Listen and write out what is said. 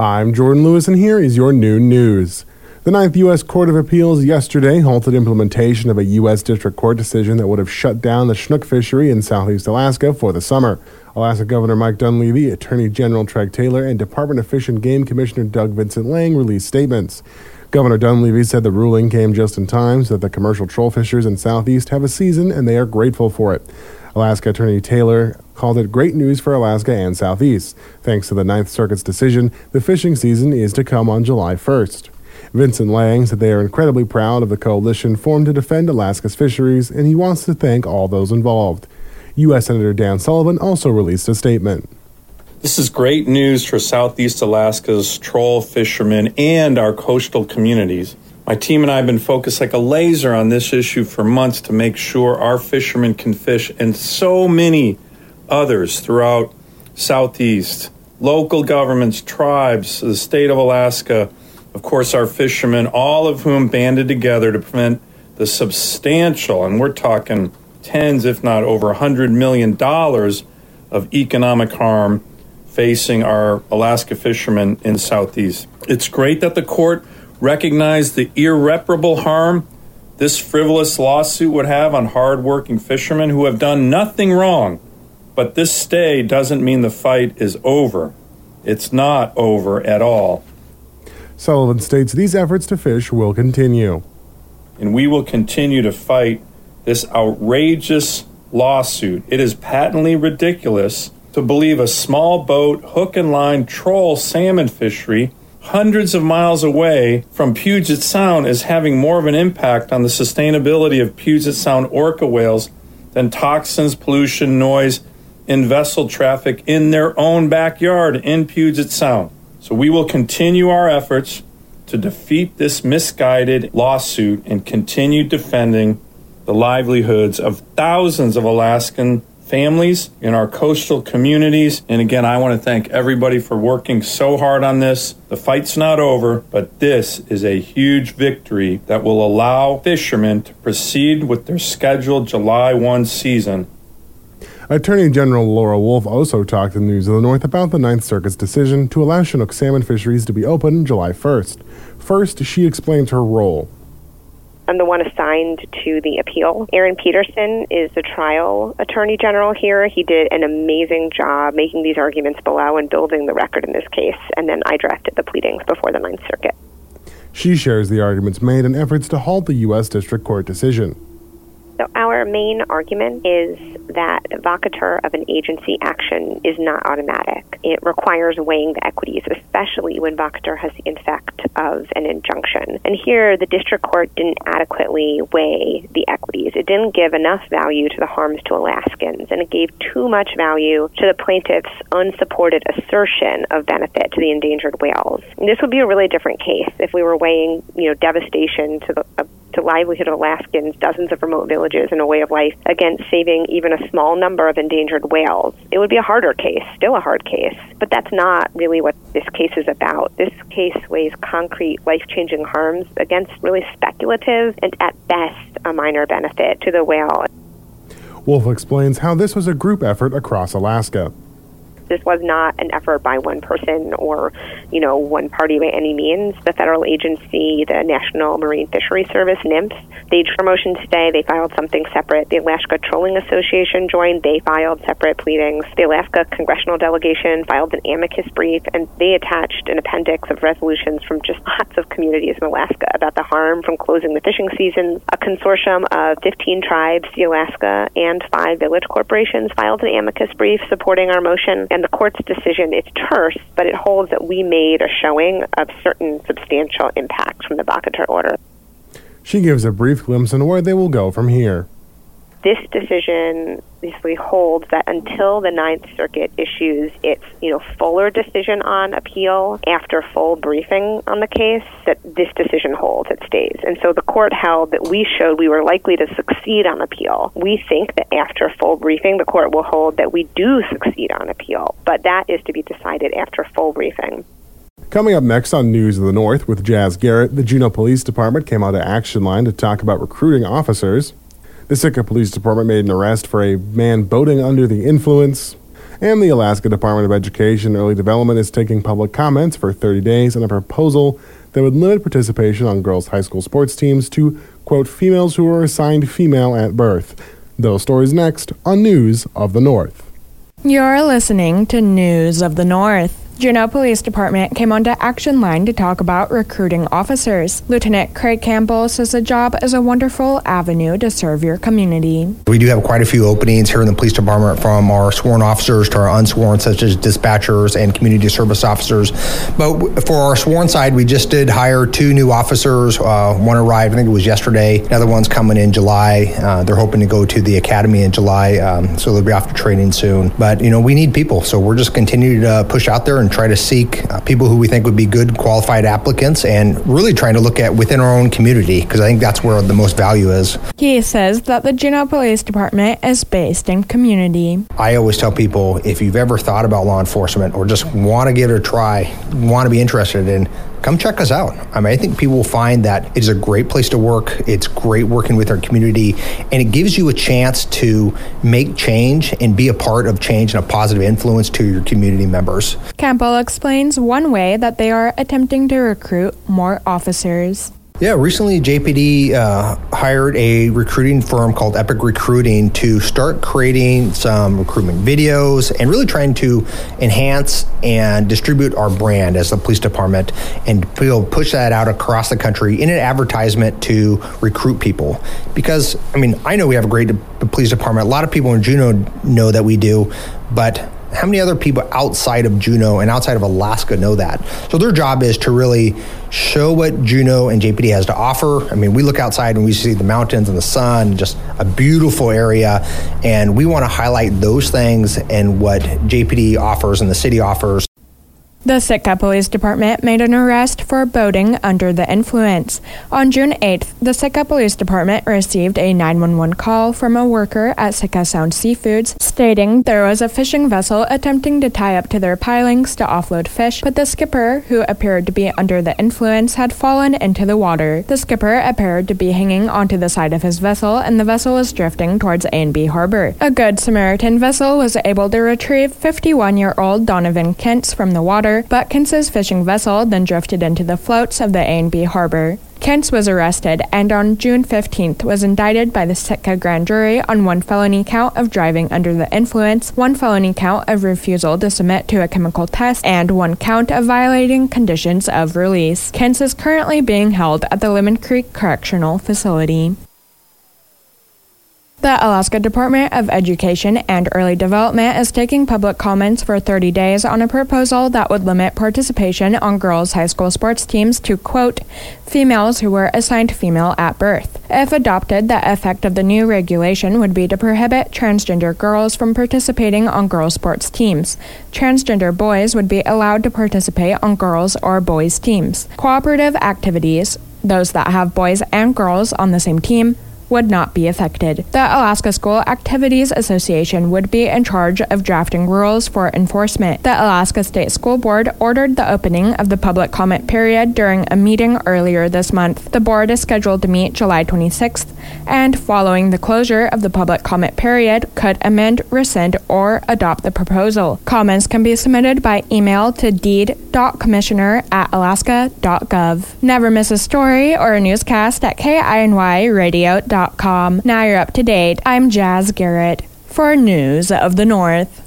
I'm Jordan Lewis, and here is your new news. The Ninth U.S. Court of Appeals yesterday halted implementation of a U.S. District Court decision that would have shut down the Chinook fishery in southeast Alaska for the summer. Alaska Governor Mike Dunleavy, Attorney General Treg Taylor, and Department of Fish and Game Commissioner Doug Vincent Lang released statements. Governor Dunleavy said the ruling came just in time so that the commercial troll fishers in southeast have a season and they are grateful for it. Alaska Attorney Taylor called it great news for Alaska and Southeast. Thanks to the Ninth Circuit's decision, the fishing season is to come on July 1st. Vincent Lang said they are incredibly proud of the coalition formed to defend Alaska's fisheries, and he wants to thank all those involved. U.S. Senator Dan Sullivan also released a statement. This is great news for Southeast Alaska's troll fishermen and our coastal communities. My team and I have been focused like a laser on this issue for months to make sure our fishermen can fish and so many others throughout Southeast. Local governments, tribes, the state of Alaska, of course, our fishermen, all of whom banded together to prevent the substantial, and we're talking tens, if not over $100 million of economic harm facing our Alaska fishermen in Southeast. It's great that the court recognized the irreparable harm this frivolous lawsuit would have on hardworking fishermen who have done nothing wrong. But this stay doesn't mean the fight is over. It's not over at all. Sullivan states these efforts to fish will continue. And we will continue to fight this outrageous lawsuit. It is patently ridiculous to believe a small boat, hook and line troll salmon fishery hundreds of miles away from Puget Sound is having more of an impact on the sustainability of Puget Sound orca whales than toxins, pollution, noise, and vessel traffic in their own backyard in Puget Sound. So we will continue our efforts to defeat this misguided lawsuit and continue defending the livelihoods of thousands of Alaskan families in our coastal communities. And again, I want to thank everybody for working so hard on this. The fight's not over, but this is a huge victory that will allow fishermen to proceed with their scheduled July 1 season. Attorney General Laura Wolf also talked to News of the North about the Ninth Circuit's decision to allow Chinook salmon fisheries to be open July 1st. First, she explains her role. I'm the one assigned to the appeal. Aaron Peterson is the trial attorney general here. He did an amazing job making these arguments below and building the record in this case, and then I drafted the pleadings before the Ninth Circuit. She shares the arguments made in efforts to halt the U.S. District Court decision. So, our main argument is that vacatur of an agency action is not automatic. It requires weighing the equities, especially when vacatur has the effect of an injunction. And here, the district court didn't adequately weigh the equities. It didn't give enough value to the harms to Alaskans, and it gave too much value to the plaintiff's unsupported assertion of benefit to the endangered whales. And this would be a really different case if we were weighing, you know, devastation to the to livelihood of Alaskans, dozens of remote villages, and a way of life against saving even a small number of endangered whales. It would be a harder case, still a hard case, but that's not really what this case is about. This case weighs concrete, life changing harms against really speculative and at best a minor benefit to the whale. Wolf explains how this was a group effort across Alaska. This was not an effort by one person or, you know, one party by any means. The federal agency, the National Marine Fisheries Service, NMFS, staged for motion today. They filed something separate. The Alaska Trolling Association joined. They filed separate pleadings. The Alaska Congressional Delegation filed an amicus brief, and they attached an appendix of resolutions from just lots of communities in Alaska about the harm from closing the fishing season. A consortium of 15 tribes, the Alaska, and five village corporations filed an amicus brief supporting our motion. And and the court's decision is terse, but it holds that we made a showing of certain substantial impacts from the vacatur order. She gives a brief glimpse into where they will go from here this decision basically holds that until the Ninth Circuit issues its, you know, fuller decision on appeal after full briefing on the case, that this decision holds, it stays. And so the court held that we showed we were likely to succeed on appeal. We think that after full briefing, the court will hold that we do succeed on appeal, but that is to be decided after full briefing. Coming up next on News of the North with Jazz Garrett, the Juneau Police Department came out of action line to talk about recruiting officers. The Sitka Police Department made an arrest for a man boating under the influence. And the Alaska Department of Education Early Development is taking public comments for 30 days on a proposal that would limit participation on girls' high school sports teams to, quote, females who are assigned female at birth. Those stories next on News of the North. You're listening to News of the North. Juneau Police Department came onto Action Line to talk about recruiting officers. Lieutenant Craig Campbell says the job is a wonderful avenue to serve your community. We do have quite a few openings here in the police department from our sworn officers to our unsworn, such as dispatchers and community service officers. But for our sworn side, we just did hire two new officers. Uh, one arrived, I think it was yesterday. Another one's coming in July. Uh, they're hoping to go to the academy in July, um, so they'll be off to training soon. But, you know, we need people, so we're just continuing to push out there and try to seek uh, people who we think would be good qualified applicants and really trying to look at within our own community because I think that's where the most value is. He says that the Juneau Police Department is based in community. I always tell people if you've ever thought about law enforcement or just want to give it a try, want to be interested in come check us out. I mean, I think people will find that it is a great place to work. It's great working with our community, and it gives you a chance to make change and be a part of change and a positive influence to your community members. Campbell explains one way that they are attempting to recruit more officers. Yeah, recently JPD uh, hired a recruiting firm called Epic Recruiting to start creating some recruitment videos and really trying to enhance and distribute our brand as the police department and we'll push that out across the country in an advertisement to recruit people. Because, I mean, I know we have a great police department. A lot of people in Juneau know that we do, but how many other people outside of Juneau and outside of Alaska know that? So their job is to really show what Juneau and JPD has to offer. I mean, we look outside and we see the mountains and the sun, just a beautiful area, and we want to highlight those things and what JPD offers and the city offers. The Sitka Police Department made an arrest for boating under the influence. On June 8th, the Sitka Police Department received a 911 call from a worker at Sitka Sound Seafoods stating there was a fishing vessel attempting to tie up to their pilings to offload fish, but the skipper, who appeared to be under the influence, had fallen into the water. The skipper appeared to be hanging onto the side of his vessel, and the vessel was drifting towards ANB Harbor. A Good Samaritan vessel was able to retrieve 51 year old Donovan Kentz from the water water, fishing vessel then drifted into the floats of the ANB harbor. Kentz was arrested and on June 15th was indicted by the Sitka grand jury on one felony count of driving under the influence, one felony count of refusal to submit to a chemical test, and one count of violating conditions of release. Kentz is currently being held at the Lemon Creek Correctional Facility. The Alaska Department of Education and Early Development is taking public comments for 30 days on a proposal that would limit participation on girls' high school sports teams to, quote, females who were assigned female at birth. If adopted, the effect of the new regulation would be to prohibit transgender girls from participating on girls' sports teams. Transgender boys would be allowed to participate on girls' or boys' teams. Cooperative activities, those that have boys and girls on the same team, would not be affected. The Alaska School Activities Association would be in charge of drafting rules for enforcement. The Alaska State School Board ordered the opening of the public comment period during a meeting earlier this month. The board is scheduled to meet July 26th and, following the closure of the public comment period, could amend, rescind, or adopt the proposal. Comments can be submitted by email to deed.commissioner at alaska.gov. Never miss a story or a newscast at Now you're up to date. I'm Jazz Garrett for News of the North.